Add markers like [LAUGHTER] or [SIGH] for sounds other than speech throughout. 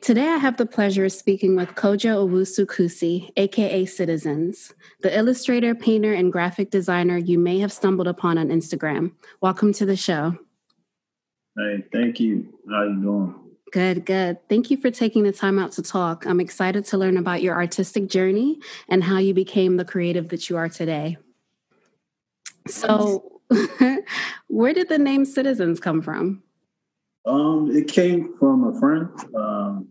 Today, I have the pleasure of speaking with Kojo Owusu Kusi, aka Citizens, the illustrator, painter, and graphic designer you may have stumbled upon on Instagram. Welcome to the show. Hey, thank you. How you doing? Good, good. Thank you for taking the time out to talk. I'm excited to learn about your artistic journey and how you became the creative that you are today. So, [LAUGHS] where did the name Citizens come from? Um, it came from a friend. Um,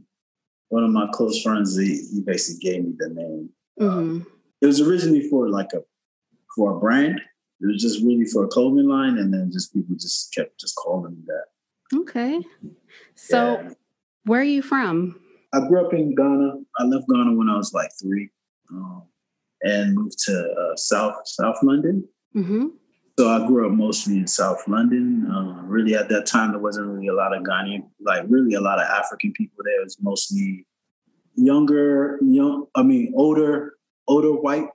one of my close friends. He, he basically gave me the name. Um, mm-hmm. It was originally for like a for a brand. It was just really for a clothing line, and then just people just kept just calling me that. Okay. So, yeah. where are you from? I grew up in Ghana. I left Ghana when I was like three, um, and moved to uh, South South London. Mm-hmm. So I grew up mostly in South London. Uh, really, at that time, there wasn't really a lot of Ghanaian, like really a lot of African people there. It was mostly younger, young. I mean, older, older white,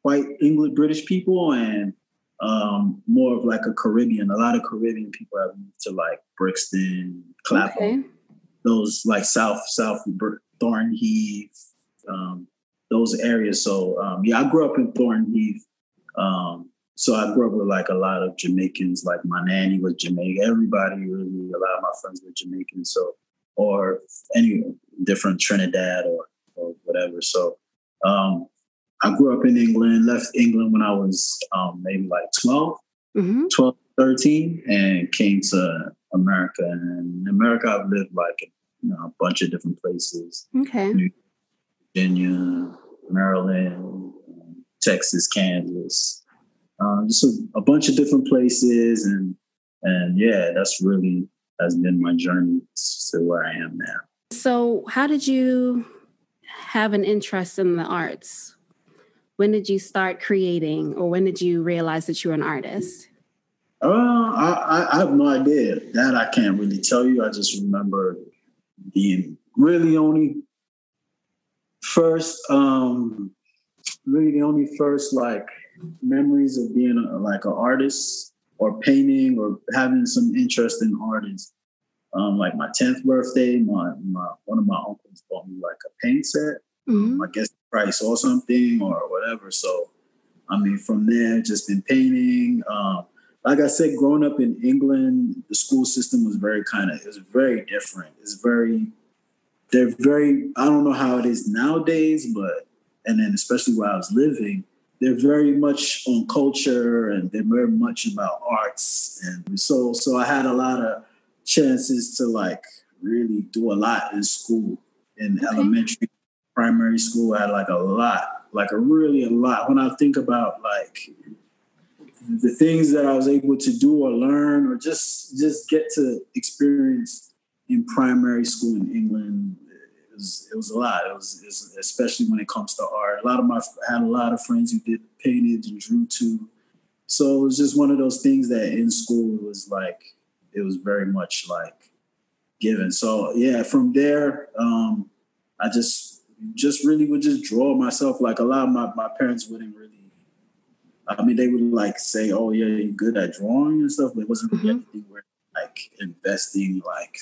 white English British people, and um, more of like a Caribbean. A lot of Caribbean people have moved to like Brixton, Clapham, okay. those like South South Thornton Heath, um, those areas. So um, yeah, I grew up in Thornton Heath. Um, so I grew up with like a lot of Jamaicans. Like my nanny was Jamaican. Everybody really, a lot of my friends were Jamaican. So, or any different Trinidad or or whatever. So, um, I grew up in England. Left England when I was um, maybe like 12, mm-hmm. 12, 13, and came to America. And in America, I've lived like you know a bunch of different places. Okay. New Virginia, Maryland, Texas, Kansas um, just a, a, bunch of different places, and and yeah, that's really has been my journey to where I am now. So, how did you have an interest in the arts? When did you start creating, or when did you realize that you were an artist? Uh, I, I have no idea. That I can't really tell you. I just remember being really only first, um, really the only first like memories of being a, like an artist or painting or having some interest in artists. Um, like my 10th birthday, my, my one of my uncles bought me like a paint set. Mm-hmm. I guess price or something or whatever. So, I mean, from there, just been painting. Um, like I said, growing up in England, the school system was very kind of, it was very different. It's very, they're very, I don't know how it is nowadays, but, and then especially where I was living, they're very much on culture and they're very much about arts. And so so i had a lot of chances to like really do a lot in school. In okay. elementary primary school i had like a lot like a really a lot. When i think about like the things that i was able to do or learn or just just get to experience in primary school in england was it was a lot. It was, it was, especially when it comes to art. A lot of my I had a lot of friends who did painted and drew too. So it was just one of those things that in school it was like it was very much like given. So yeah, from there, um, I just just really would just draw myself. Like a lot of my, my parents wouldn't really I mean, they would like say, "Oh, yeah, you're good at drawing and stuff," but it wasn't really mm-hmm. anything where like investing like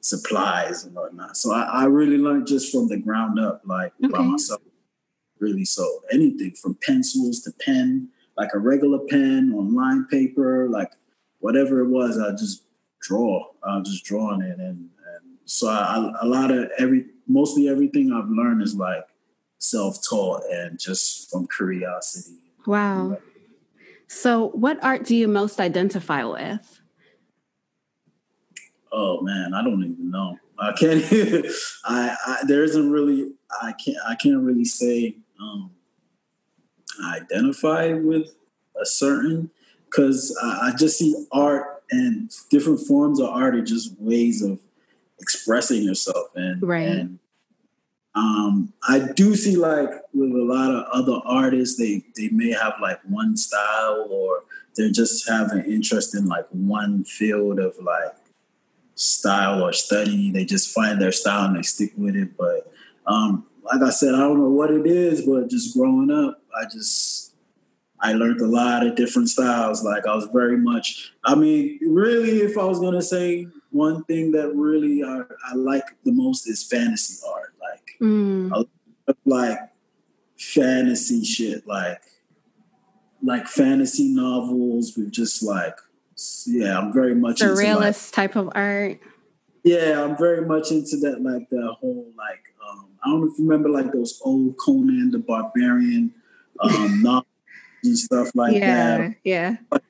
supplies and whatnot. So I, I really learned just from the ground up, like okay. by myself. Really, so anything from pencils to pen, like a regular pen on line paper, like whatever it was, I just draw. I was just drawing it, and and so I, a lot of every, mostly everything I've learned is like self-taught and just from curiosity. Wow. So, what art do you most identify with? Oh man, I don't even know. I can't. [LAUGHS] I, I, there isn't really. I can't. I can't really say. Um, I identify with a certain because I, I just see art and different forms of art are just ways of expressing yourself and right. And, um, I do see like with a lot of other artists, they they may have like one style or they just have an interest in like one field of like style or study. They just find their style and they stick with it. But um, like I said, I don't know what it is, but just growing up, I just I learned a lot of different styles. Like I was very much. I mean, really, if I was gonna say one thing that really I, I like the most is fantasy art. Like, mm. like fantasy shit. Like, like fantasy novels with just like yeah, I'm very much surrealist type of art. Yeah, I'm very much into that, like the whole like um, I don't know if you remember like those old Conan the Barbarian um, [LAUGHS] novels and stuff like yeah, that. Yeah, like,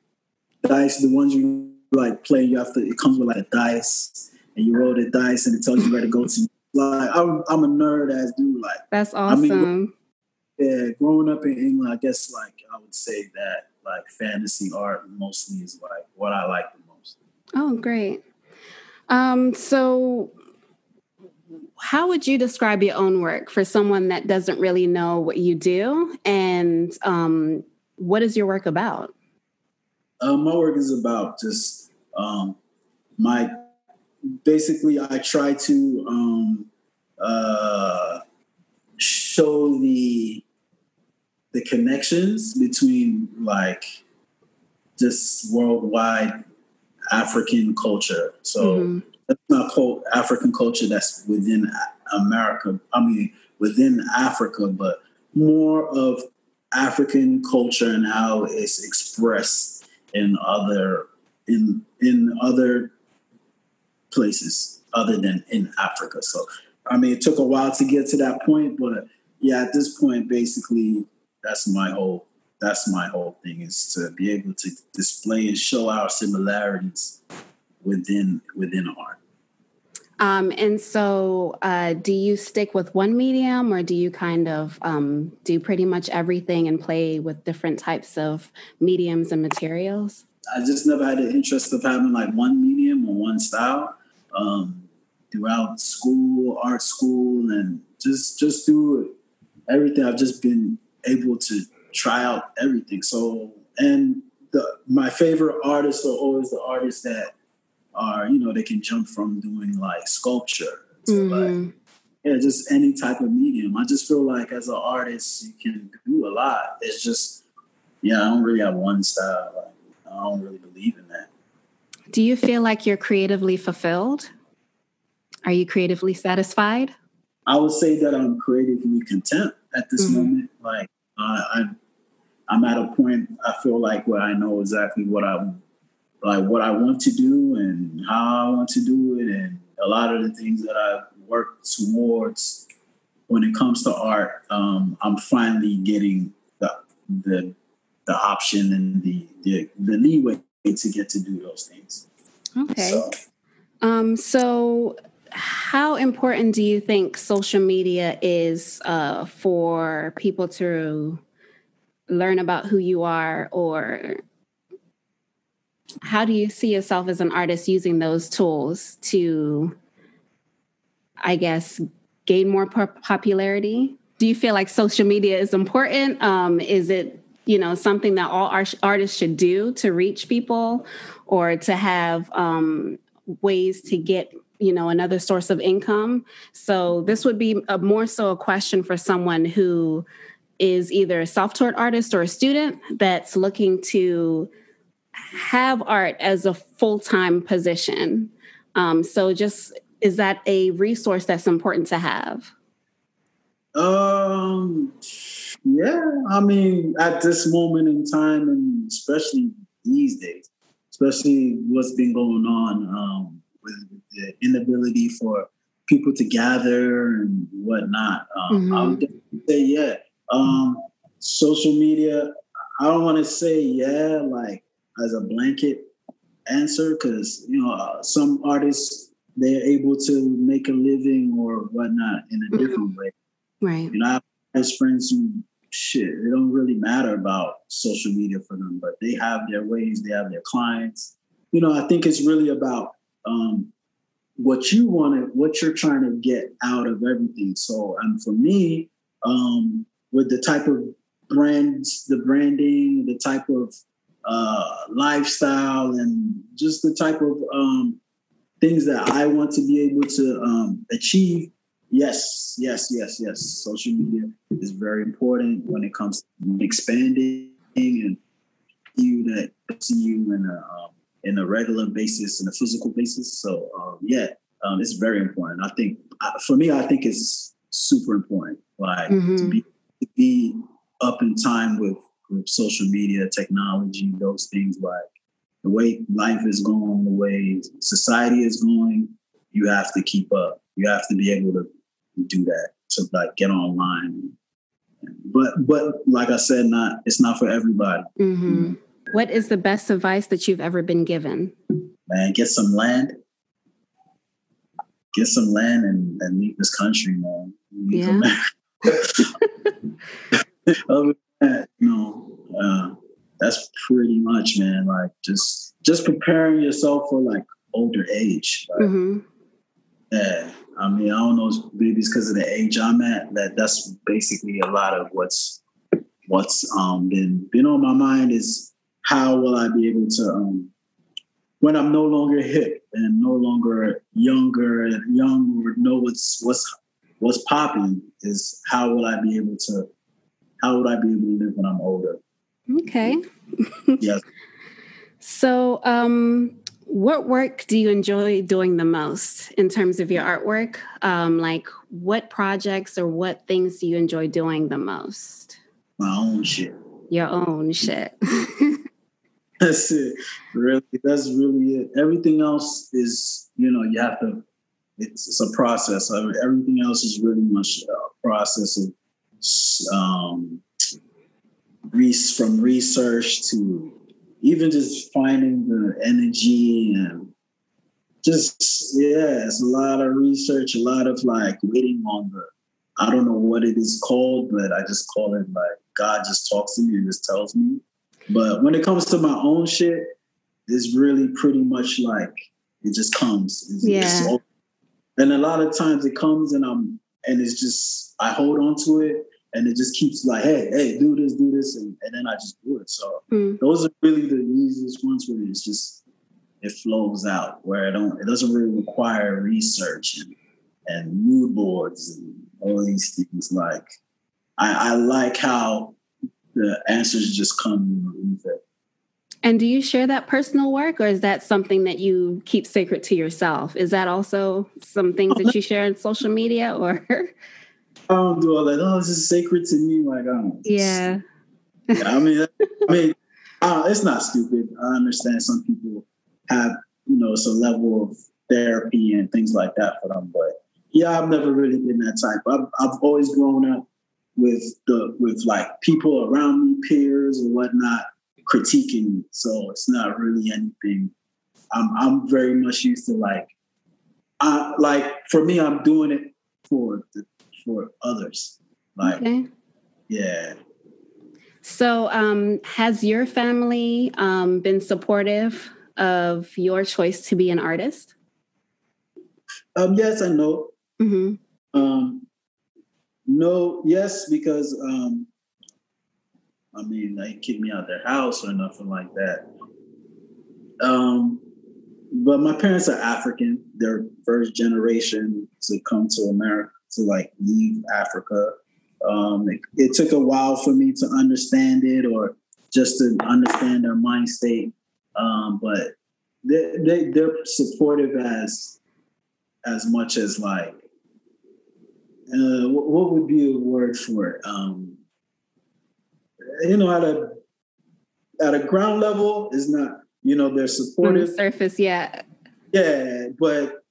dice, the ones you like play, you have to. It comes with like a dice, and you roll the dice, and it tells you where to go to. Like I'm, I'm a nerd as dude. Like that's awesome. I mean, yeah, growing up in England, I guess like I would say that like fantasy art mostly is like what I like the most. Oh, great. Um, so how would you describe your own work for someone that doesn't really know what you do and um, what is your work about uh, my work is about just um, my basically i try to um, uh, show the the connections between like just worldwide African culture. So mm-hmm. that's not called African culture that's within America. I mean, within Africa, but more of African culture and how it's expressed in other in in other places other than in Africa. So I mean, it took a while to get to that point, but yeah, at this point, basically, that's my whole that's my whole thing is to be able to display and show our similarities within within art. Um, and so, uh, do you stick with one medium, or do you kind of um, do pretty much everything and play with different types of mediums and materials? I just never had the interest of having like one medium or one style. Um, throughout school, art school, and just just do everything. I've just been able to try out everything. So, and the my favorite artists are always the artists that are, you know, they can jump from doing like sculpture to mm-hmm. like, yeah, just any type of medium. I just feel like as an artist, you can do a lot. It's just, yeah, I don't really have one style. Like, I don't really believe in that. Do you feel like you're creatively fulfilled? Are you creatively satisfied? I would say that I'm creatively content at this mm-hmm. moment. Like uh, I'm, I'm at a point I feel like where I know exactly what I like, what I want to do, and how I want to do it, and a lot of the things that I've worked towards when it comes to art. Um, I'm finally getting the the the option and the the, the leeway to get to do those things. Okay. So, um, so how important do you think social media is uh, for people to learn about who you are or how do you see yourself as an artist using those tools to i guess gain more popularity? Do you feel like social media is important? Um, is it you know something that all artists should do to reach people or to have um, ways to get you know another source of income. So this would be a, more so a question for someone who is either a self-taught artist or a student that's looking to have art as a full-time position. Um, so just is that a resource that's important to have? Um yeah i mean at this moment in time and especially these days especially what's been going on um, the inability for people to gather and whatnot. Um, mm-hmm. I would mm-hmm. say, yeah. Um, social media, I don't want to say, yeah, like as a blanket answer, because, you know, uh, some artists, they're able to make a living or whatnot in a mm-hmm. different way. Right. You know, I have friends who, shit, it don't really matter about social media for them, but they have their ways, they have their clients. You know, I think it's really about um, what you want to, what you're trying to get out of everything. So, and for me, um, with the type of brands, the branding, the type of uh, lifestyle, and just the type of um, things that I want to be able to um, achieve. Yes, yes, yes, yes. Social media is very important when it comes to expanding and you that see you in a um, in a regular basis, in a physical basis. So um, yeah, um, it's very important. I think for me, I think it's super important. Like mm-hmm. to be to be up in time with with social media, technology, those things. Like the way life is going, the way society is going, you have to keep up. You have to be able to do that to like get online. But but like I said, not it's not for everybody. Mm-hmm. What is the best advice that you've ever been given? Man, get some land. Get some land and, and leave this country, man. Yeah. [LAUGHS] Other than that, no, uh, that's pretty much, man. Like just just preparing yourself for like older age. Like, mm-hmm. Yeah, I mean, I don't know, maybe it's because of the age I'm at. That that's basically a lot of what's what's um been been on my mind is how will I be able to um, when I'm no longer hip and no longer younger and young or know what's what's what's popping is how will I be able to how would I be able to live when I'm older? Okay. [LAUGHS] yes. So um what work do you enjoy doing the most in terms of your artwork? Um, like what projects or what things do you enjoy doing the most? My own shit. Your own shit. [LAUGHS] [LAUGHS] That's it. Really, that's really it. Everything else is, you know, you have to. It's, it's a process. Everything else is really much a process of um, from research to even just finding the energy and just yeah, it's a lot of research, a lot of like waiting on the. I don't know what it is called, but I just call it like God just talks to me and just tells me but when it comes to my own shit, it's really pretty much like it just comes. It's, yeah. It's and a lot of times it comes and I'm and it's just I hold on to it and it just keeps like, hey, hey, do this, do this, and, and then I just do it. So mm. those are really the easiest ones where it's just it flows out where it don't it doesn't really require research and and mood boards and all these things. Like I, I like how the answers just come and do you share that personal work or is that something that you keep sacred to yourself? Is that also some things that you share on social media or? [LAUGHS] I don't do all that. Oh, this is sacred to me. Like, I don't. Yeah. yeah I mean, I mean, uh, it's not stupid. I understand some people have, you know, it's a level of therapy and things like that for them. But yeah, I've never really been that type. I've, I've always grown up with the with like people around me, peers and whatnot, critiquing me. So it's not really anything. I'm I'm very much used to like, I like for me, I'm doing it for the, for others. Like, okay. yeah. So, um, has your family um, been supportive of your choice to be an artist? Um, yes and no. Mm-hmm. Um, no, yes, because um, I mean, they kicked me out their house or nothing like that. Um, but my parents are African. They're first generation to come to America to like leave Africa. Um, it, it, took a while for me to understand it or just to understand their mind state. Um, but they, they they're supportive as as much as like uh, what, would be a word for it? Um, you know, at a at a ground level is not, you know, they're supportive. On the surface, yeah. Yeah, but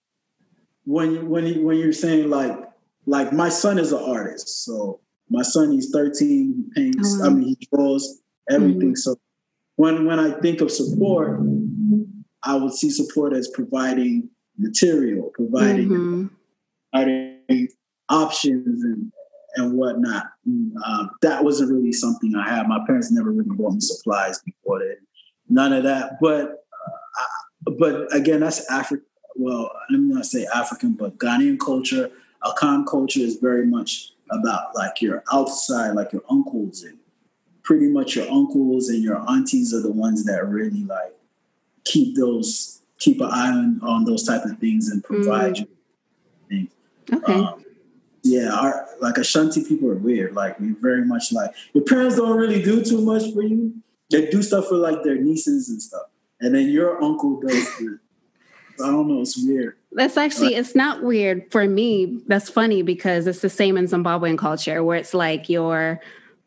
when when you when you're saying like like my son is an artist, so my son he's 13, he paints, oh, I mean he draws everything. Mm-hmm. So when when I think of support, I would see support as providing material, providing, mm-hmm. Options and and whatnot. Um, that wasn't really something I had. My parents never really bought me supplies before that. None of that. But uh, but again, that's Africa. well, let me not say African, but Ghanaian culture, Akan culture is very much about like your outside, like your uncles and pretty much your uncles and your aunties are the ones that really like keep those keep an eye on, on those type of things and provide mm. you things. Okay. Um, yeah, our like Ashanti people are weird. Like we very much like your parents don't really do too much for you. They do stuff for like their nieces and stuff, and then your uncle does. The, I don't know. It's weird. That's actually it's not weird for me. That's funny because it's the same in Zimbabwean culture where it's like your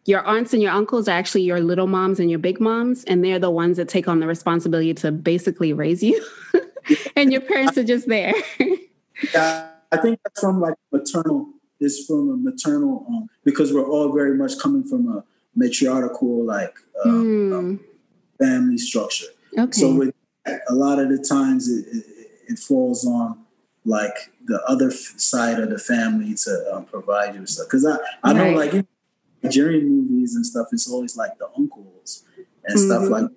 your aunts and your uncles are actually your little moms and your big moms, and they're the ones that take on the responsibility to basically raise you, [LAUGHS] and your parents are just there. yeah, I think that's from like maternal. Is from a maternal um, because we're all very much coming from a matriarchal like um, mm. um, family structure. Okay. So with a lot of the times it, it, it falls on like the other side of the family to um, provide you stuff. Because I, I know like in Nigerian movies and stuff, it's always like the uncles and mm-hmm. stuff like.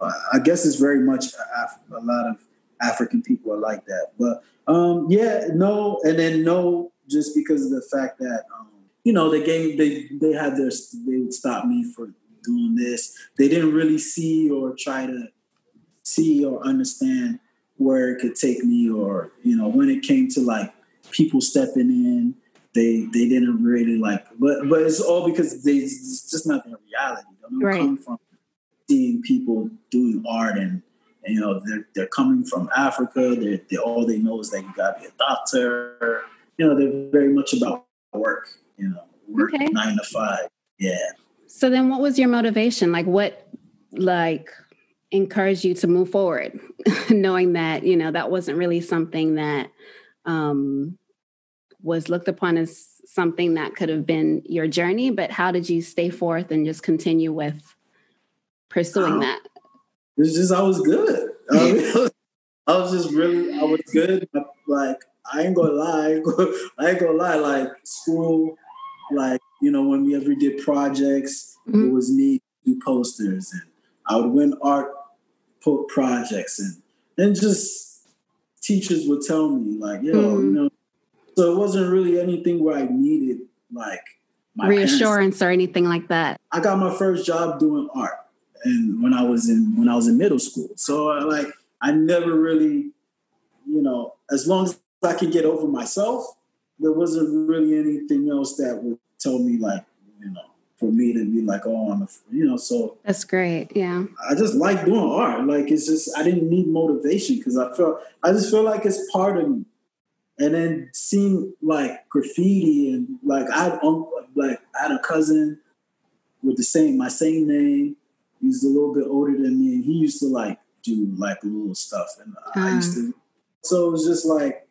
Uh, I guess it's very much a, a, lot of African people are like that, but um, yeah, no, and then no, just because of the fact that um, you know they gave they they had their they would stop me for doing this. They didn't really see or try to see or understand where it could take me or you know when it came to like people stepping in they they didn't really like but but it's all because they it's just not their reality they don't right. come from seeing people doing art and, and you know they're, they're coming from africa they're, they're, all they know is that you gotta be a doctor you know they're very much about work you know work okay. nine to five yeah so then what was your motivation like what like encouraged you to move forward, [LAUGHS] knowing that, you know, that wasn't really something that um, was looked upon as something that could have been your journey, but how did you stay forth and just continue with pursuing um, that? It's just, I was good. I, [LAUGHS] mean, [LAUGHS] I was just really, I was good. Like, I ain't gonna lie. [LAUGHS] I ain't gonna lie. Like, school, like, you know, when we ever did projects, mm-hmm. it was me do posters and I would win art put projects and And just teachers would tell me, like, yo, mm. you know, so it wasn't really anything where I needed like reassurance parents. or anything like that. I got my first job doing art and when I was in when I was in middle school. So like I never really, you know, as long as I could get over myself, there wasn't really anything else that would tell me like, you know, for me to be like, oh, I'm, a, you know, so that's great. Yeah, I just like doing art. Like it's just I didn't need motivation because I felt I just feel like it's part of me. And then seeing like graffiti and like I had like I had a cousin with the same my same name. He's a little bit older than me, and he used to like do like little stuff, and uh. I used to. So it was just like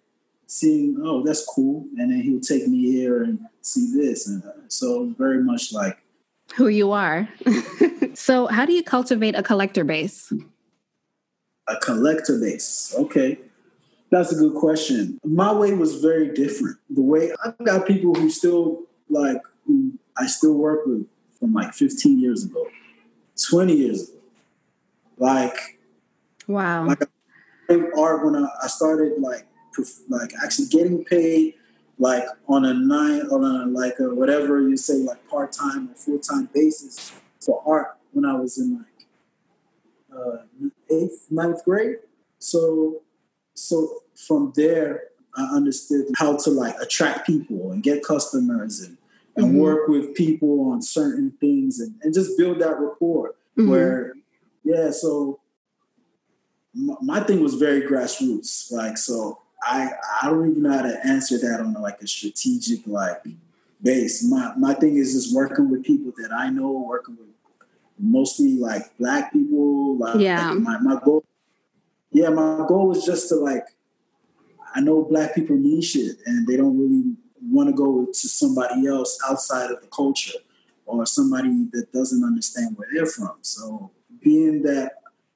seeing, oh, that's cool. And then he would take me here and see this. And uh, so very much like who you are. [LAUGHS] so, how do you cultivate a collector base? A collector base. Okay. That's a good question. My way was very different. The way I've got people who still like who I still work with from like 15 years ago, 20 years ago. Like wow. Like art when I, I started like like actually getting paid like on a nine on a like a whatever you say like part time or full time basis for art when I was in like uh, eighth ninth grade. So so from there I understood how to like attract people and get customers and and mm-hmm. work with people on certain things and, and just build that rapport mm-hmm. where yeah so my, my thing was very grassroots like so I I don't even know how to answer that on like a strategic like base. My my thing is just working with people that I know, working with mostly like black people. Like, yeah. Like my, my goal. Yeah, my goal was just to like I know black people need shit and they don't really want to go to somebody else outside of the culture or somebody that doesn't understand where they're from. So being that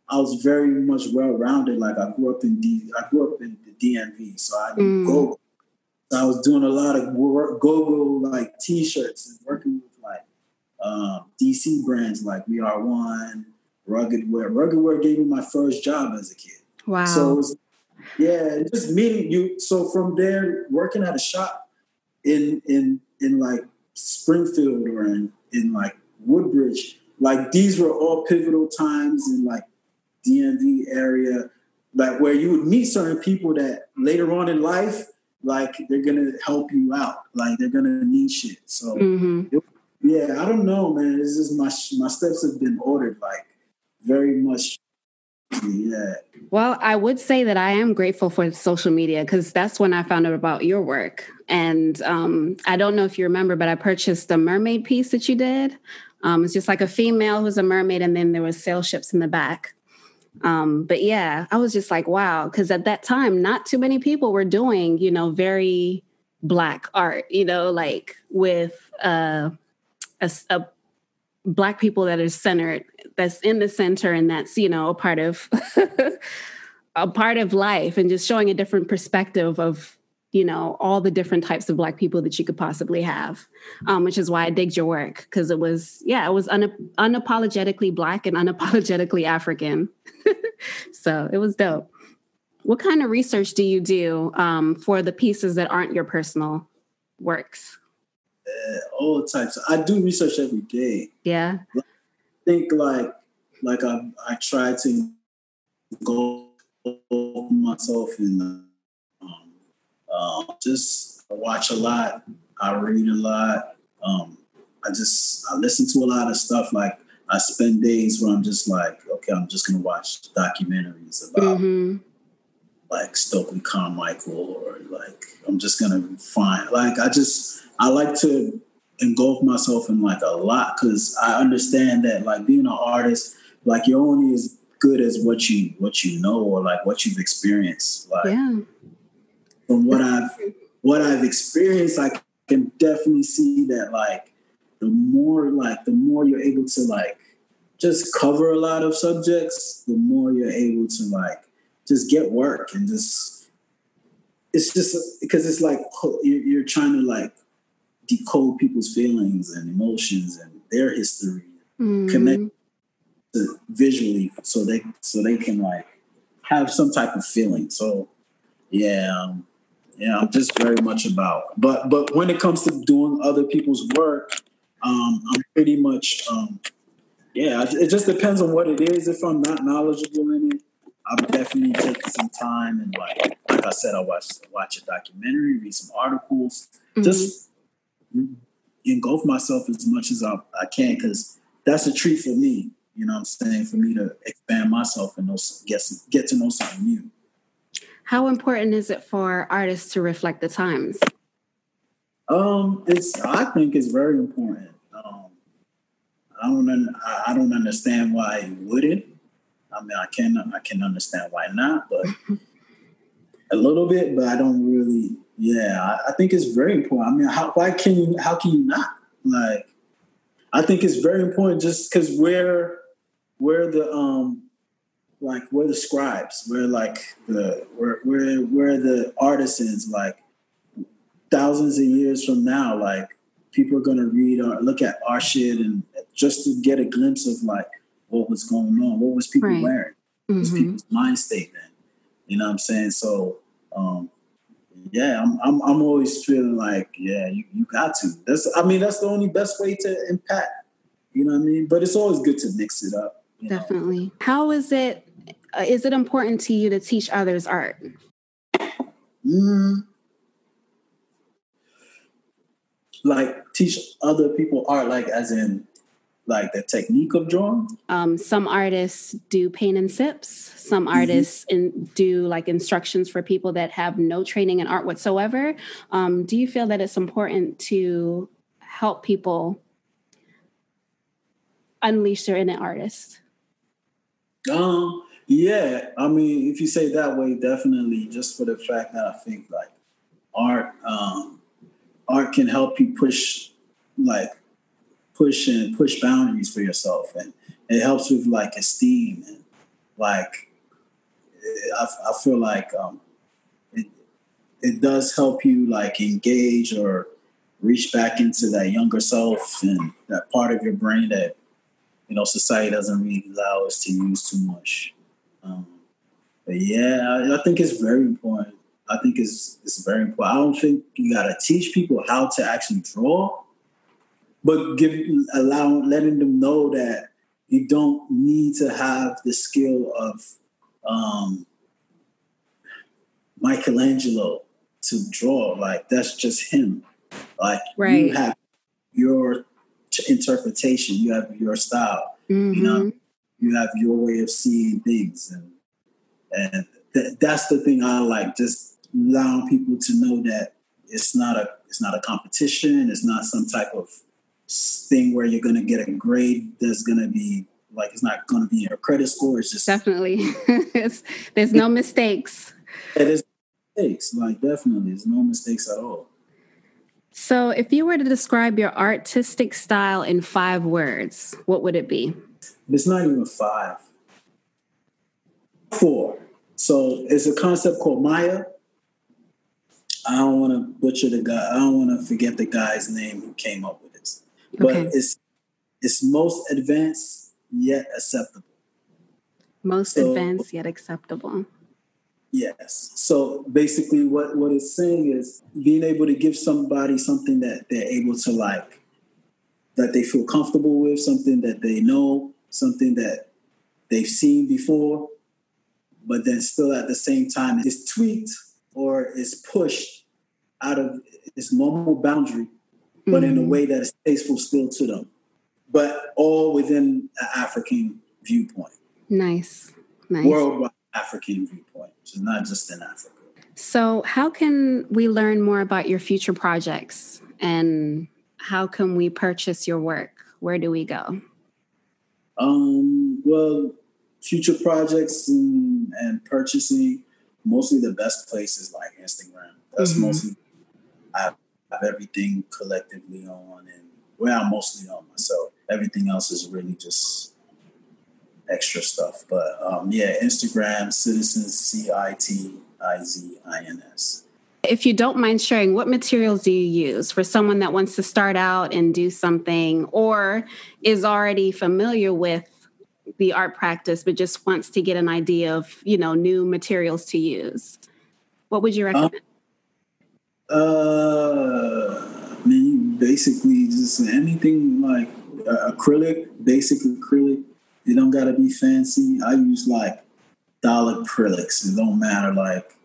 I was very much well rounded. Like I grew up in D, I grew up in the DMV, so I knew mm. go. So I was doing a lot of go go like T-shirts and working with like um, DC brands like We Are One, Rugged Wear. Rugged Wear gave me my first job as a kid. Wow. So it was, yeah, just meeting you. So from there, working at a shop in in in like Springfield or in in like Woodbridge, like these were all pivotal times in like DMV area, like where you would meet certain people that later on in life, like they're gonna help you out, like they're gonna need shit. So hmm it- yeah, I don't know, man. It's just my my steps have been ordered like very much. Yeah, Well, I would say that I am grateful for social media because that's when I found out about your work. And um, I don't know if you remember, but I purchased the mermaid piece that you did. Um, it's just like a female who's a mermaid, and then there was sail ships in the back. Um, but yeah, I was just like, wow, because at that time, not too many people were doing, you know, very black art, you know, like with uh, a, a black people that are centered that's in the center and that's you know a part of [LAUGHS] a part of life and just showing a different perspective of you know all the different types of black people that you could possibly have um, which is why i digged your work because it was yeah it was un- unapologetically black and unapologetically african [LAUGHS] so it was dope what kind of research do you do um, for the pieces that aren't your personal works yeah, all types. I do research every day. yeah i think like like I I try to go myself and um, uh, just watch a lot. I read a lot. Um, I just I listen to a lot of stuff. Like I spend days where I'm just like, okay, I'm just gonna watch documentaries about hmm like Stokely Carmichael or like I'm just gonna find like I just I like to engulf myself in like a lot because I understand that like being an artist, like you're only as good as what you what you know or like what you've experienced. Like yeah from what I've what I've experienced, I can definitely see that like the more like the more you're able to like just cover a lot of subjects, the more you're able to like just get work and just it's just because it's like you're, you're trying to like decode people's feelings and emotions and their history Mhm. connect to visually so they so they can like have some type of feeling so yeah um, yeah i'm just very much about but but when it comes to doing other people's work um i'm pretty much um yeah it just depends on what it is if i'm not knowledgeable in it i'm definitely taking some time and like like i said i watch watch a documentary read some articles Mhm. just engulf myself as much as I, I can because that's a treat for me. You know what I'm saying? For me to expand myself and know, get, get to know something new. How important is it for artists to reflect the times? Um, it's I think it's very important. Um, I don't un- I don't understand why you wouldn't. I mean, I can I can understand why not, but [LAUGHS] a little bit, but I don't really. Yeah, I, I think it's very important. I mean, how why can you how can you not like? I think it's very important just because we're we're the um like we're the scribes, we're like the we're we're we're the artisans, like thousands of years from now, like people are gonna read or look at our shit and just to get a glimpse of like what was going on, what was people Right. wearing, what was Mhm. people's mind state then. You know what I'm saying? So um yeah, I'm I'm I'm always feeling like, yeah, you, you got to. That's I mean, that's the only best way to impact. You know what I mean? But it's always good to mix it up. you know? Definitely. How is it? Uh, is it important to you to teach others art? Mm. Like teach other people art, like as in like the technique of drawing. Um, some artists do paint and sips. Some artists in, do like instructions for people that have no training in art whatsoever. Um, do you feel that it's important to help people unleash their inner artist? Um, yeah, I mean, if you say that way, definitely. Just for the fact that I think like art, um, art can help you push, like push and push boundaries for yourself, and it helps with like esteem and like I, I feel like um, it it does help you like engage or reach back into that younger self and that part of your brain that you know society doesn't really allow us to use too much. Um, yeah, I, I think it's very important. I think it's it's very important. I don't think you gotta teach people how to actually draw, but give allow letting them know that you don't need to have the skill of um, Michelangelo to draw. Like that's just him. Like right. you have your interpretation, you have your style. Mm-hmm. You know, you have your way of seeing things, and and th- that's the thing I like. Just allowing people to know that it's not a it's not a competition. It's not some type of thing where you're going to get a grade that's going to be like it's not going to be your credit score. It's just definitely [LAUGHS] there's no mistakes. It is mistakes. Like definitely, there's no mistakes at all. So, if you were to describe your artistic style in five words, what would it be? It's not even five. Four. So it's a concept called Maya. I don't want to butcher the guy. I don't want to forget the guy's name who came up with this. But Okay. it's it's most advanced yet acceptable. Most So- advanced yet acceptable. Yes. So basically, what what it's saying is being able to give somebody something that they're able to like, that they feel comfortable with, something that they know, something that they've seen before, but then still at the same time is tweaked or is pushed out of its normal boundary, but in a Mhm. way that is tasteful still to them, but all within an African viewpoint, Nice. Nice. worldwide African viewpoint, which is not just in Africa. So, how can we learn more about your future projects and how can we purchase your work? Where do we go? Um, well, future projects and, and purchasing, mostly the best place is like Instagram. That's Mhm. mostly I have, I have everything collectively on and where I'm mostly on myself. Everything else is really just extra stuff. But um, yeah, Instagram, Citizens C I T I Z I N S. If you don't mind sharing, what materials do you use for someone that wants to start out and do something or is already familiar with the art practice but just wants to get an idea of, you know, new materials to use? What would you recommend? Uh, I mean, basically just anything like uh, acrylic, basic acrylic. It don't gotta be fancy. I use like dollar acrylics. It don't matter. Like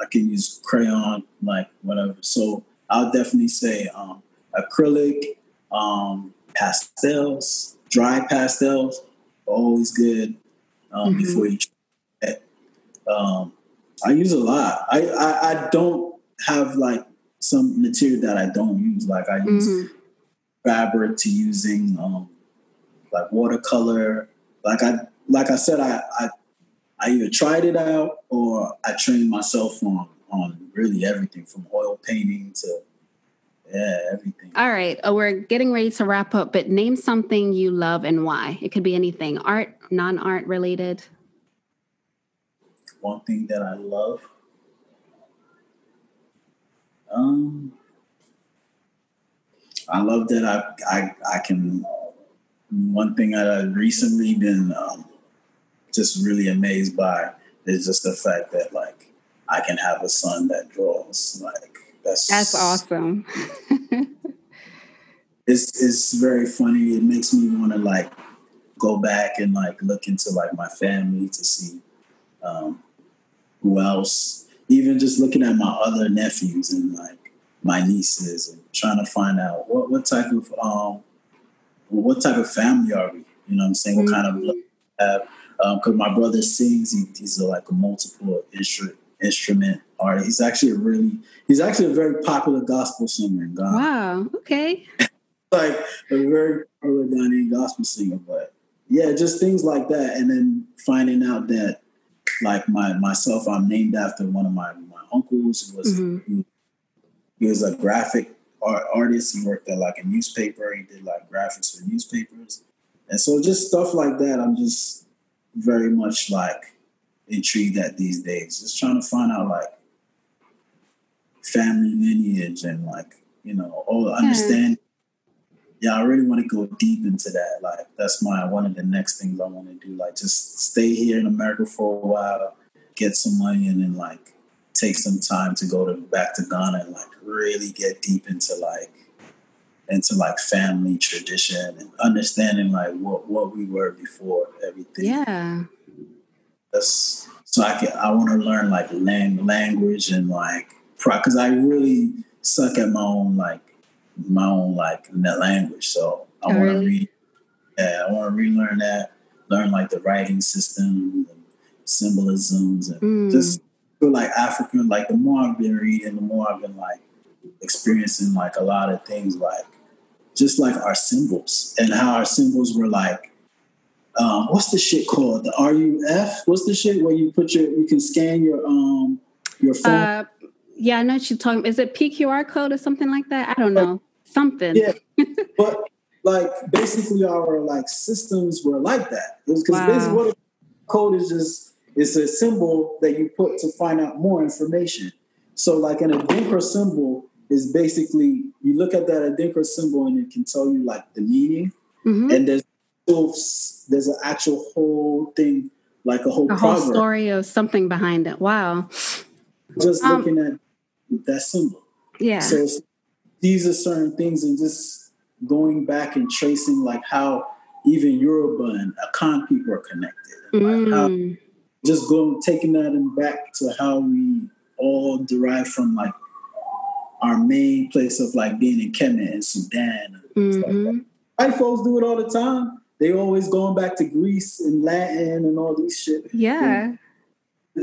I can use crayon, like whatever. So I'll definitely say um, acrylic, um, pastels, dry pastels, always good um, Mhm. before you. Um, I use a lot. I, I I don't have like some material that I don't use. Like I use Mhm. fabric to using um, like watercolor. Like I like I said, I, I I either tried it out or I trained myself on on really everything from oil painting to yeah everything. All right. Oh, we're getting ready to wrap up, but name something you love and why. It could be anything art, non art related. One thing that I love. Um, I love that I I I can. One thing that I've recently been um, just really amazed by is just the fact that like I can have a son that draws. Like that's That's awesome. [LAUGHS] It's it's very funny. It makes me want to like go back and like look into like my family to see um, who else. Even just looking at my other nephews and like my nieces and trying to find out what what type of um what type of family are we? You know what I'm saying? What kind of blood we have? Because my brother sings. He, he's a, like a multiple instrument instrument artist. He's actually a really he's actually a very popular gospel singer in Ghana wow. Okay. [LAUGHS] like a very early Ghanaian gospel singer, but yeah, just things like that. And then finding out that like my myself, I'm named after one of my, my uncles who was Mhm. he, he was a graphic art, artist. He worked at like a newspaper. He did like graphics for newspapers. And so just stuff like that, I'm just very much like intrigued at these days. Just trying to find out like family lineage and like, you know, all hmm. understand yeah, I really want to go deep into that. Like that's my one of the next things I want to do. Like just stay here in America for a while get some money and then like take some time to go to back to Ghana and like really get deep into like into like family tradition and understanding like what what we were before everything. Yeah. That's so I can I want to learn like lang- language and like because I really suck at my own like my own like language. So I Oh, want to really? read. Yeah, I want to relearn that. Learn like the writing system and symbolisms and Mm. just feel like African. Like the more I've been reading, the more I've been like experiencing like a lot of things like just like our symbols and how our symbols were like um, what's the shit called the RUF what's the shit where you put your you can scan your um your phone Uh, yeah, I know what you're talking. Is it PQR code or something like that? I don't know. Something. Yeah. [LAUGHS] but like basically our like systems were like that because Wow. basically what a code is just it's a symbol that you put to find out more information so like an adinkra symbol is basically you look at that adinkra symbol and it can tell you like the meaning Mhm. and there's there's an actual whole thing like a whole A whole story of something behind it. Wow. just Um, looking at that symbol Yeah. So these are certain things, and just going back and tracing like how even Yoruba and Akan people are connected. and, like, how, Mm. just going taking that and back to how we all derive from like our main place of like being in Kemet and Sudan. And stuff like. White folks do it all the time. They always going back to Greece and Latin and all these shit. Yeah.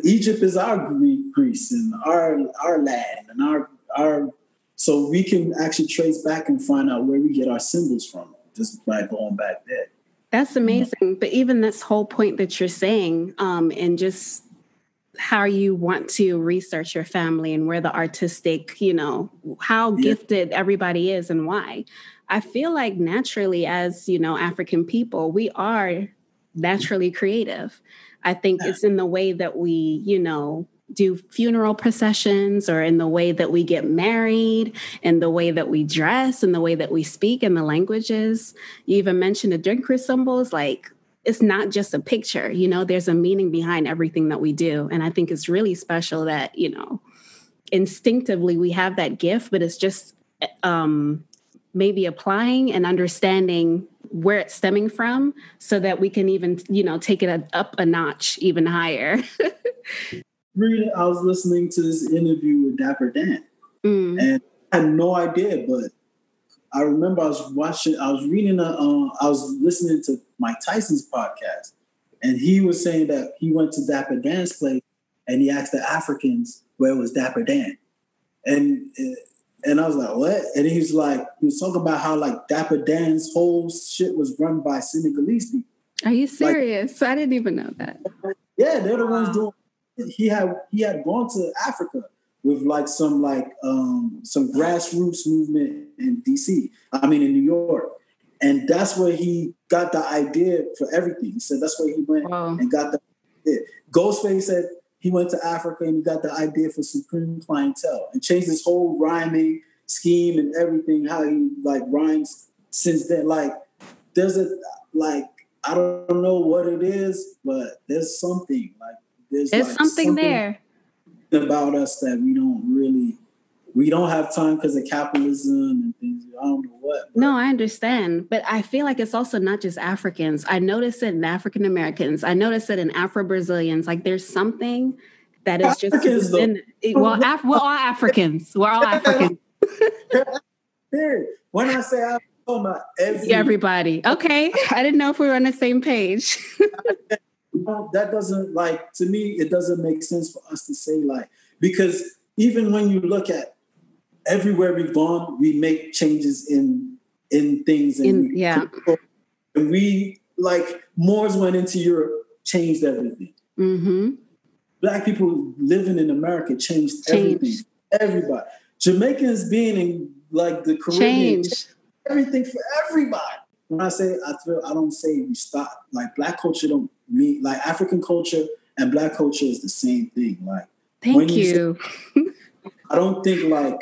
Egypt is our Gre- Greece and our our land and our our so we can actually trace back and find out where we get our symbols from just by going back there. That's amazing. But even this whole point that you're saying, um, and just how you want to research your family and where the artistic, you know, how Yeah. gifted everybody is and why. I feel like naturally, as you know, African people, we are naturally creative. I think Yeah. it's in the way that we, you know, do funeral processions or in the way that we get married and the way that we dress and the way that we speak and the languages you even mentioned the adinkra symbols like it's not just a picture you know there's a meaning behind everything that we do. And i think it's really special that you know instinctively we have that gift but it's just um maybe applying and understanding where it's stemming from so that we can even you know take it up a notch even higher. [LAUGHS] Reading, I was listening to this interview with Dapper Dan, Mm, and I had no idea, but I remember I was watching, I was reading, a, uh, I was listening to Mike Tyson's podcast, and he was saying that he went to Dapper Dan's place and he asked the Africans where was Dapper Dan, and and I was like, what? And he was like, he was talking about how like Dapper Dan's whole shit was run by Senegalese people. are you serious i didn't even know that Yeah, they're the ones doing. He had he had gone to Africa with like some like um some grassroots movement in DC. I mean in New York, and that's where he got the idea for everything. He said that's where he went Wow. and got the. Yeah. Ghostface said he went to Africa and he got the idea for Supreme Clientele and changed his whole rhyming scheme and everything. How he like rhymes since then. Like there's a like I don't know what it is, but there's something like there's, there's like, something there about us that we don't really we don't have time because of capitalism and things. I don't know what. but- No, I understand. But I feel like it's also not just Africans. I notice it in African Americans. I notice it in Afro Brazilians. Like there's something that is just Africans, within- well, Af- we're all [LAUGHS] Africans. We're all Africans. Period. [LAUGHS] When I say I'm talking about every, Everybody. Okay. I didn't know if we were on the same page. [LAUGHS] that doesn't like to me. It doesn't make sense for us to say like because even when you look at everywhere we've gone, we make changes in in things and In- yeah. and we like Moors went into Europe, changed everything. hmm black people living in America changed everything. Changed. Everybody. Jamaicans being in like the Caribbean Change. changed everything for everybody. When I say I feel I don't say we stop. Like black culture don't mean like African culture and black culture is the same thing. Like when Thank you you. [LAUGHS] I don't think like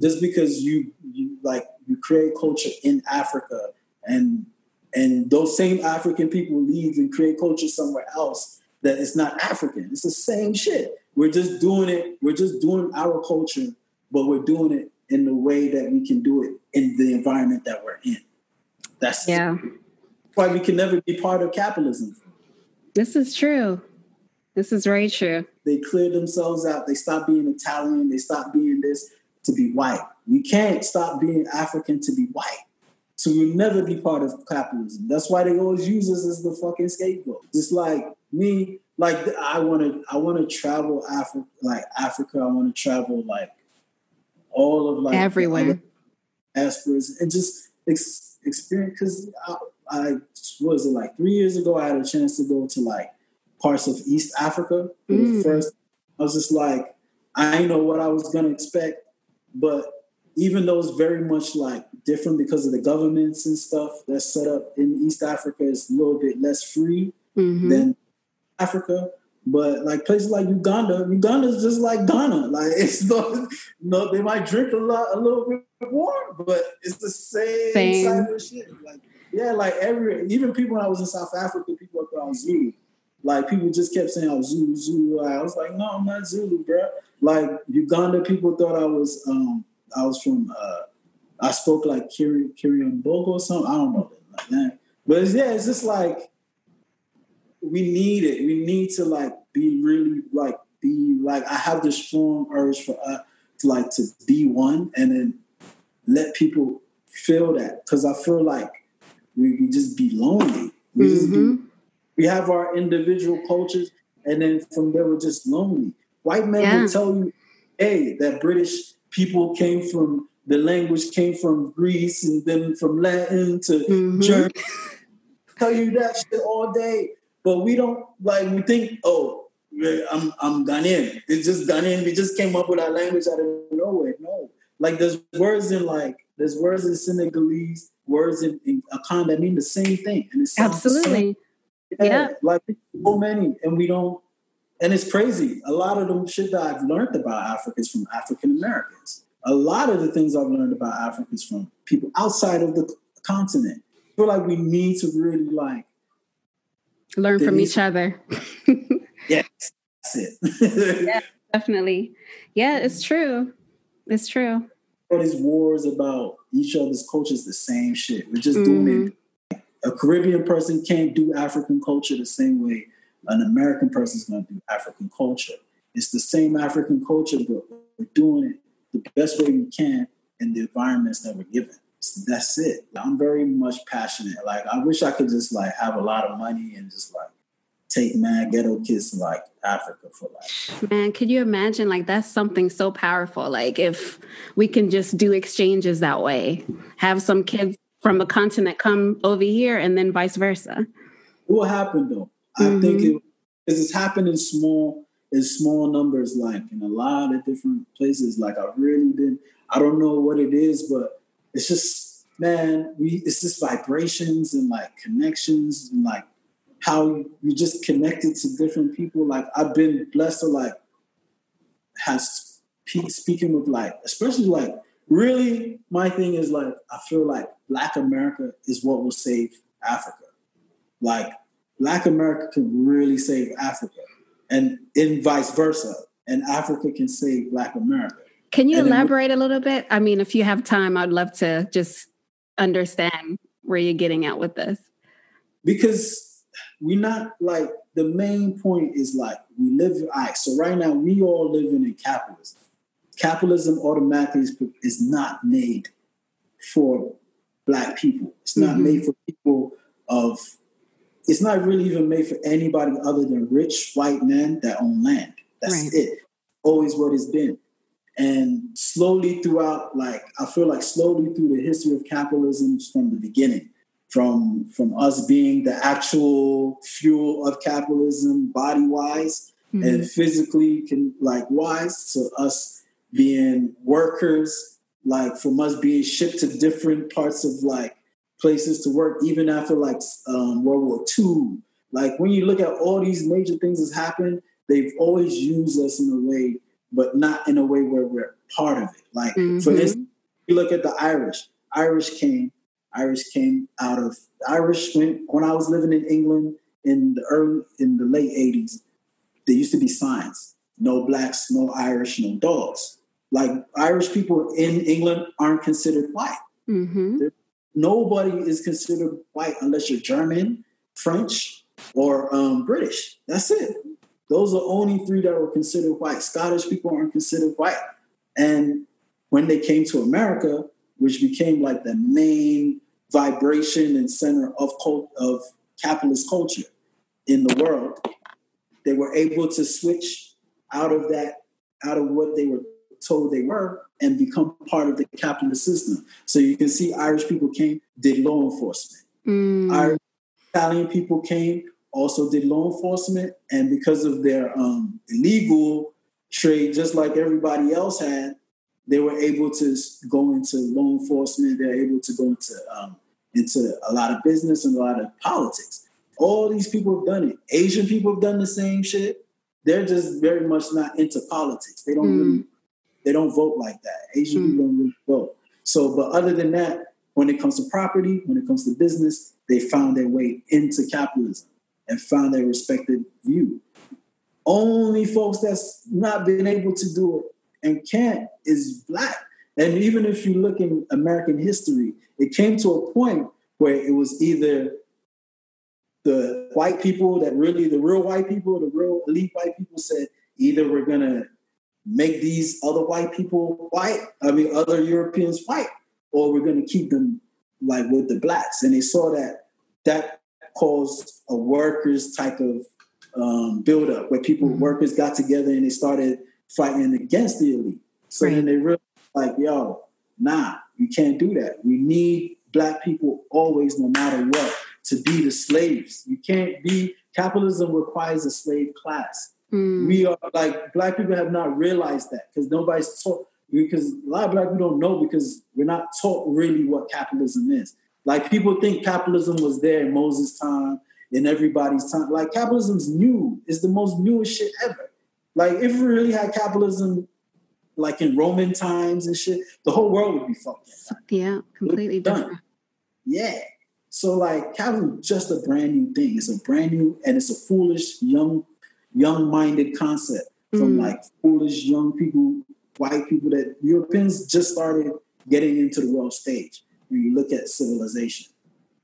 just because you you like you create culture in Africa and and those same African people leave and create culture somewhere else that it's not African. It's the same shit. We're just doing it. We're just doing our culture, but we're doing it in the way that we can do it in the environment that we're in. That's yeah. why we can never be part of capitalism. This is true. This is very true. They clear themselves out. They stop being Italian. They stop being this to be white. You can't stop being African to be white. So we'll never be part of capitalism. That's why they always use us as the fucking scapegoat. Just like me, like I want to, I want to travel Africa, like Africa. I want to travel like all of like everywhere, aspirants, and just ex- experience. Because I, was it like three years ago, I had a chance to go to like parts of East Africa mm. first. I was just like, I didn't know what I was gonna expect, but even though it's very much like different because of the governments and stuff that's set up in East Africa is a little bit less free mm-hmm. than Africa. But like places like Uganda, Uganda is just like Ghana. [LAUGHS] Like it's no, no, they might drink a lot, a little bit more, but it's the same, same. type of shit. Like yeah, like every even people when I was in South Africa, people I was Zulu. Like people just kept saying I was Zulu, Zulu. I was like, no, I'm not Zulu, bro. Like Uganda, people thought I was um I was from uh I spoke like Kiri Kirimambogo or something. I don't know like that. But it's, yeah, it's just like we need it. We need to like be really like be like I have this strong urge for uh, to like to be one and then let people feel that because I feel like we, we just be lonely. We mm-hmm. just be, we have our individual cultures, and then from there we're just lonely. White men yeah. will tell you, "Hey, that British people came from the language came from Greece and then from Latin to mm-hmm. German." tell you that shit all day, but we don't like. We think, "Oh, I'm I'm Ghanaian." It's just Ghanaian. We just came up with our language out of nowhere. No, like there's words in like there's words in Senegalese words in, in Akan that mean the same thing. And it's absolutely. Yeah, yeah. Like so many. And we don't and it's crazy. A lot of the shit that I've learned about Africa is from African Americans. A lot of the things I've learned about Africa is from people outside of the continent. I feel like we need to really like learn from each other. [LAUGHS] yes, that's it. [LAUGHS] yeah, definitely. Yeah, it's true. It's true all these wars about each other's cultures the same shit. We're just mm-hmm. doing it. A Caribbean person can't do African culture the same way an American person is going to do African culture. It's the same African culture, but we're doing it the best way we can in the environments that we're given. So that's it. I'm very much passionate. Like I wish I could just like have a lot of money and just like take mad ghetto kids like Africa for life. Man, could you imagine like that's something so powerful? Like if we can just do exchanges that way, have some kids from a continent come over here and then vice versa. It will happen though. Mm-hmm. I think it because it's happening in small in small numbers, like in a lot of different places. Like I really didn't. I don't know what it is, but it's just man, we it's just vibrations and like connections and like how you just connected to different people. Like I've been blessed to like has speaking with like, especially like really my thing is like I feel like Black America is what will save Africa. Like Black America can really save Africa, and in vice versa, and Africa can save Black America. Can you and elaborate then, a little bit? I mean, if you have time, I'd love to just understand where you're getting at with this. Because we're not like the main point is like we live all right so right now we all living in capitalism. Capitalism automatically is, is not made for black people. It's not mm-hmm. made for people of it's not really even made for anybody other than rich white men that own land. That's right. it. Always what it's been. And slowly throughout like i feel like slowly through the history of capitalism from the beginning from from us being the actual fuel of capitalism body wise mm-hmm. and physically can like wise to us being workers like from us being shipped to different parts of like places to work even after like um, world war ii like when you look at all these major things that's happened they've always used us in a way but not in a way where we're part of it like mm-hmm. for instance you look at the irish irish came Irish came out of Irish went when I was living in England in the early in the late 80s, there used to be signs: no blacks, no Irish, no dogs. Like Irish people in England aren't considered white. Mm-hmm. Nobody is considered white unless you're German, French, or um, British. That's it. Those are only three that were considered white. Scottish people aren't considered white. And when they came to America, which became like the main vibration and center of cult, of capitalist culture in the world, they were able to switch out of that, out of what they were told they were, and become part of the capitalist system. So you can see Irish people came, did law enforcement. Mm. Irish Italian people came, also did law enforcement, and because of their um, illegal trade, just like everybody else had, they were able to go into law enforcement. They're able to go into um, into a lot of business and a lot of politics. All these people have done it. Asian people have done the same shit. They're just very much not into politics. They don't Mm. really, they don't vote like that. Asian Mm. people don't really vote. So, but other than that, when it comes to property, when it comes to business, they found their way into capitalism and found their respected view. Only folks that's not been able to do it and can't is black. And even if you look in American history, it came to a point where it was either the white people that really, the real white people, the real elite white people said, either we're gonna make these other white people white, I mean, other Europeans white, or we're gonna keep them like with the blacks. And they saw that that caused a workers type of um, buildup where people, Mhm. workers got together and they started fighting against the elite. So Right. then they realized, like, yo, nah, you can't do that. We need black people always, no matter what, to be the slaves. You can't be, capitalism requires a slave class. Mm. We are like, black people have not realized that because nobody's taught, because a lot of black people don't know because we're not taught really what capitalism is. Like people think capitalism was there in Moses' time, in everybody's time. Like capitalism's new. It's the most newest shit ever. Like if we really had capitalism like in Roman times and shit, the whole world would be fucked. Yeah, completely Done. different. Yeah. So like capitalism is just a brand new thing. It's a brand new and it's a foolish, young, young-minded concept from Mm. like foolish young people, white people that Europeans just started getting into the world stage when you look at civilization.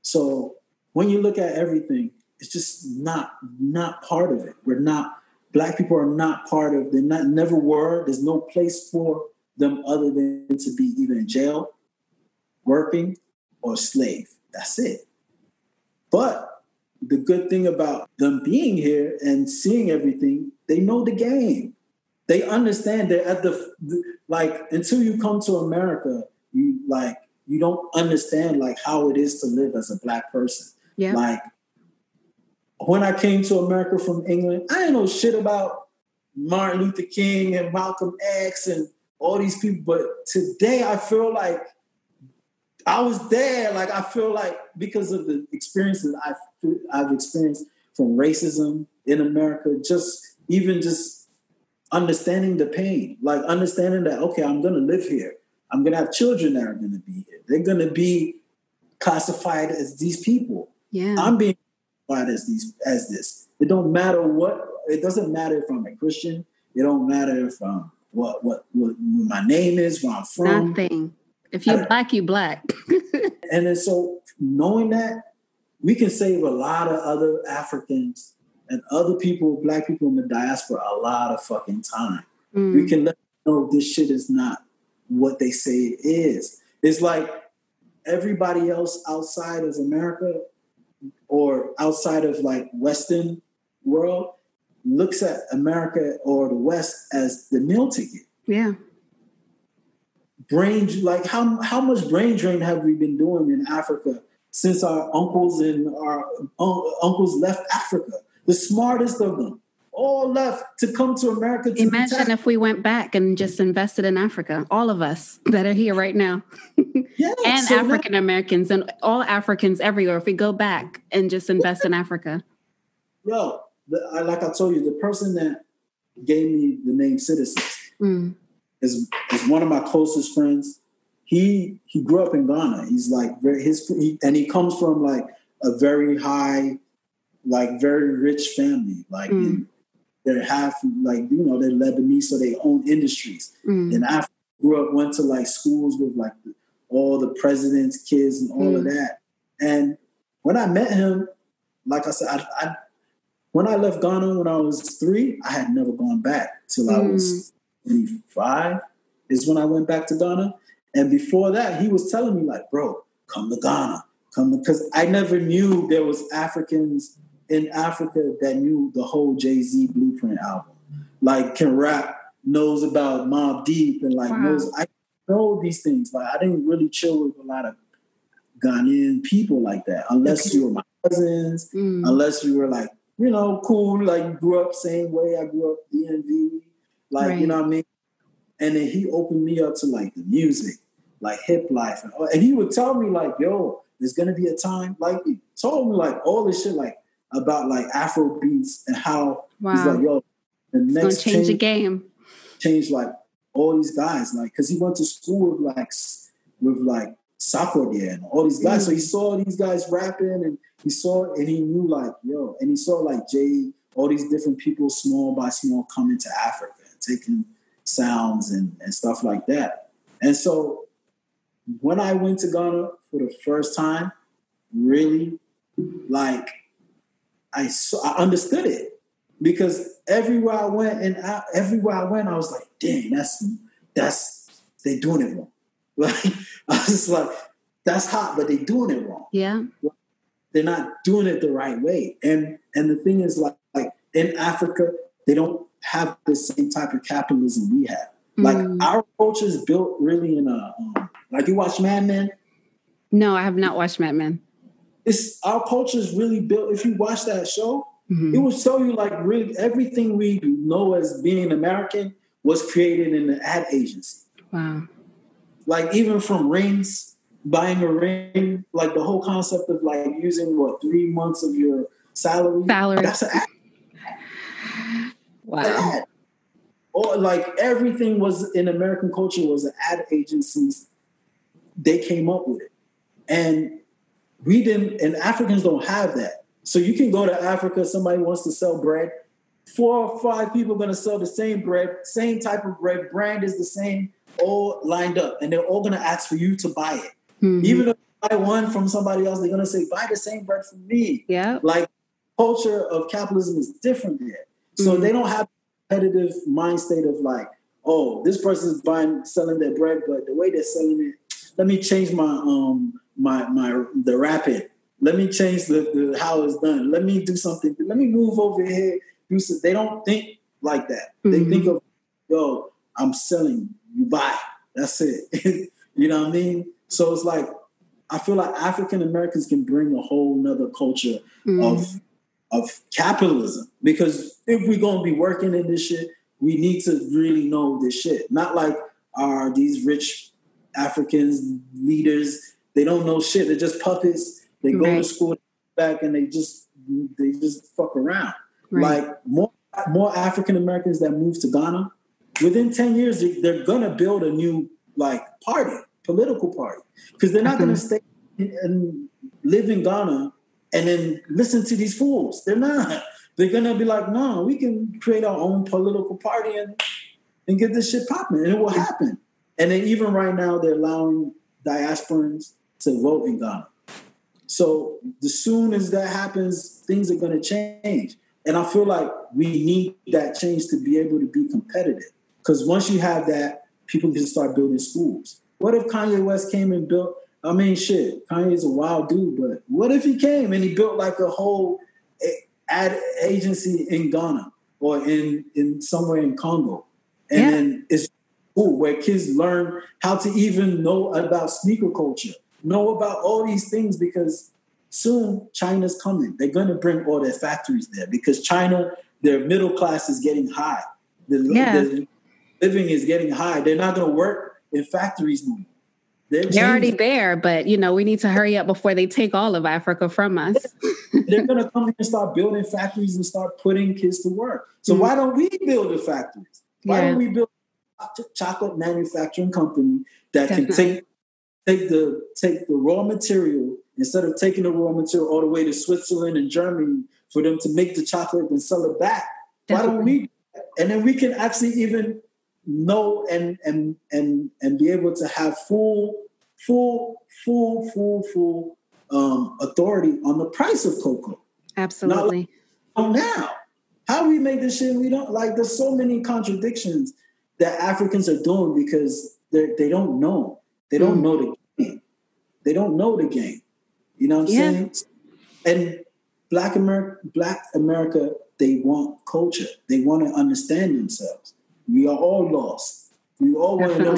So when you look at everything, it's just not not part of it. We're not black people are not part of they're not never were. There's no place for them other than to be either in jail, working, or slave. That's it. But the good thing about them being here and seeing everything, they know the game. They understand that at the, the like until you come to America, you like you don't understand like how it is to live as a black person. Yeah. Like when I came to America from England, I didn't know shit about Martin Luther King and Malcolm X and all these people. But today I feel like I was there. Like I feel like because of the experiences I've I've experienced from racism in America, just even just understanding the pain, like understanding that okay, I'm gonna live here. I'm gonna have children that are gonna be here. They're gonna be classified as these people. Yeah. I'm being as these as this. It don't matter what. It doesn't matter if I'm a Christian. It don't matter if I'm what what what, my name is, where I'm from. Nothing. If you black, you black. [LAUGHS] And then so knowing that, we can save a lot of other Africans and other people, black people in the diaspora, a lot of fucking time. We Mm. can let them know this shit is not what they say it is. It's like everybody else outside of America or outside of like Western world looks at America or the West as the meal ticket Yeah. brain like how how much brain drain have we been doing in Africa since our uncles and our un- uncles left Africa? The smartest of them all left to come to America. To Imagine if we went back and just invested in Africa, all of us that are here right now, [LAUGHS] yeah, and so African Americans and all Africans everywhere. If we go back and just invest in Africa. yo, the, I, like I told you, the person that gave me the name Citizens Mm. is is one of my closest friends. He he grew up in Ghana. He's like very his he, and he comes from like a very high like very rich family. Like mm. They're half like you know they're Lebanese, so they own industries. Mm. And I grew up, went to like schools with like all the presidents' kids and all mm. of that. And when I met him, like I said, I, I, when I left Ghana when I was three, I had never gone back till I was mm. 25 is when I went back to Ghana. And before that, he was telling me like, bro, come to Ghana, come because I never knew there was Africans in Africa that knew the whole Jay Z Blueprint album, like can rap, knows about Mobb Deep, and like wow. knows I know these things. Like I didn't really chill with a lot of Ghanaian people like that, unless okay. you were my cousins, mm. unless you were like you know cool, like grew up same way I grew up DMV, like right. you know what I mean. And then he opened me up to like the music, like hip life, and, and he would tell me like, "Yo, there's gonna be a time." Like he told me like all this shit, like about like Afro beats and how wow. he's like, "Yo, the next change, change the game, change like all these guys, like because he went to school with like with like Sarkodie and all these guys. Mm. So he mm. saw these guys rapping and he saw and he knew like, yo, and he saw like Jay, all these different people small by small coming to Africa and taking sounds and, and stuff like that. And so when I went to Ghana for the first time, really, like I saw, I understood it because everywhere I went and I, everywhere I went, I was like, dang, that's that's they doing it wrong. [LAUGHS] Like I was like, that's hot, but they doing it wrong. Yeah, they're not doing it the right way. And and the thing is, like, like in Africa, they don't have the same type of capitalism we have. Like mm. our culture is built really in a um, like you watch Mad Men. No, I have not watched Mad Men. It's our culture is really built. If you watch that show, mm-hmm. it will show you like really everything we know as being American was created in the ad agency. Wow. Like even from rings, buying a ring, like the whole concept of like using what three months of your salary. Salary. That's an ad Wow. Or like everything was in American culture was an ad agencies. They came up with it. And we didn't, and Africans don't have that. So you can go to Africa, somebody wants to sell bread. Four or five people are going to sell the same bread, same type of bread, brand is the same, all lined up. And they're all going to ask for you to buy it. Mm-hmm. Even if you buy one from somebody else, they're going to say, buy the same bread from me. Yeah. Like culture of capitalism is different there. So mm-hmm. they don't have competitive mind state of like, oh, this person is buying selling their bread, but the way they're selling it, let me change my um my my the rapid. Let me change the, the how it's done. Let me do something. Let me move over here. Do some, they don't think like that. Mm-hmm. They think of yo, I'm selling. You buy. That's it. [LAUGHS] you know what I mean? So it's like I feel like African Americans can bring a whole nother culture mm-hmm. of of capitalism. Because if we're gonna be working in this shit, we need to really know this shit. Not like are these rich Africans leaders, they don't know shit. They're just puppets. They go right. to school back and they just they just fuck around. Right. Like more more African Americans that move to Ghana, within 10 years, they're gonna build a new like party, political party. Because they're not mm-hmm. gonna stay and live in Ghana and then listen to these fools. They're not. They're gonna be like, no, we can create our own political party and and get this shit popping, and it will happen. And then even right now, they're allowing diasporans to vote in Ghana. So the soon as that happens, things are gonna change. And I feel like we need that change to be able to be competitive. Because once you have that, people can start building schools. What if Kanye West came and built I mean, shit, Kanye's a wild dude, but what if he came and he built like a whole ad agency in Ghana or in in somewhere in Congo, and yeah. then it's cool where kids learn how to even know about sneaker culture, know about all these things because soon China's coming. They're going to bring all their factories there because China, their middle class is getting high. The, yeah. the living is getting high. They're not going to work in factories no more. They're, They're already there, but you know we need to hurry up before they take all of Africa from us. They're going to come here and start building factories and start putting kids to work. So mm why don't we build the factories? Why yeah. don't we build a chocolate manufacturing company that Definitely. can take take the take the raw material instead of taking the raw material all the way to Switzerland and Germany for them to make the chocolate and sell it back. Definitely. Why don't we? And then we can actually even know and and and and be able to have full, full, full, full, full um, authority on the price of cocoa. Absolutely. Like now, how we make this shit? We don't like. There's so many contradictions that Africans are doing because they they don't know. They don't Mm. know the. They don't know the game. You know what I'm Yeah. saying? And Black America, Black America, they want culture. They want to understand themselves. We are all lost. We all want to know.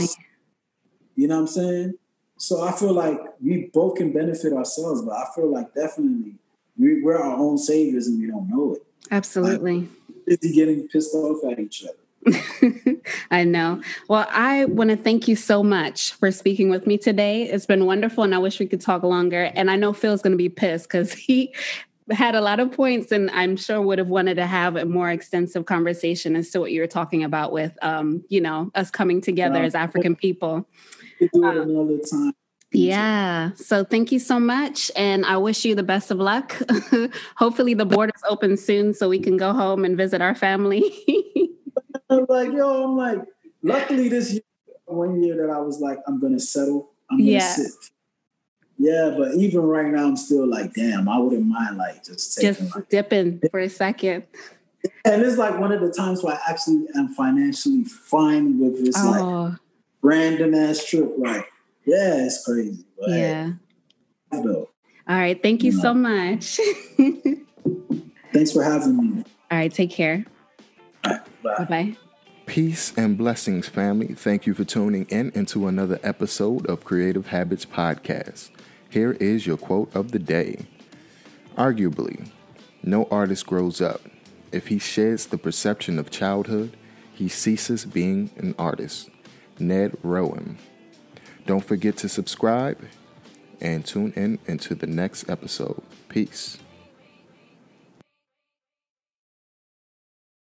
You know what I'm saying? So I feel like we both can benefit ourselves, but I feel like definitely we, we're our own saviors and we don't know it. Absolutely. Busy getting pissed off at each other. [LAUGHS] I know. Well, I want to thank you so much for speaking with me today. It's been wonderful, and I wish we could talk longer. And I know Phil's going to be pissed because he had a lot of points, and I'm sure would have wanted to have a more extensive conversation as to what you were talking about with, um, you know, us coming together as African people. Do it Um, another time. Yeah. So thank you so much. And I wish you the best of luck. [LAUGHS] Hopefully, the borders open soon so we can go home and visit our family. [LAUGHS] I'm like, yo, I'm like, luckily this year, one year that I was like, I'm gonna settle. I'm gonna Yeah. sit. Yeah, but even right now, I'm still like, damn, I wouldn't mind like just taking. Just like, dipping for a second. and it's like one of the times where I actually am financially fine with this like Oh, random ass trip. Like, yeah, it's crazy. But hey, yeah. though. All right. Thank you Yeah. so much. [LAUGHS] Thanks for having me. All right. Take care. Bye. Bye bye. Peace and blessings, family. Thank you for tuning in into another episode of Creative Habits Podcast. Here is your quote of the day. Arguably, no artist grows up. If he sheds the perception of childhood, he ceases being an artist. Ned Rorem. Don't forget to subscribe and tune in into the next episode. Peace.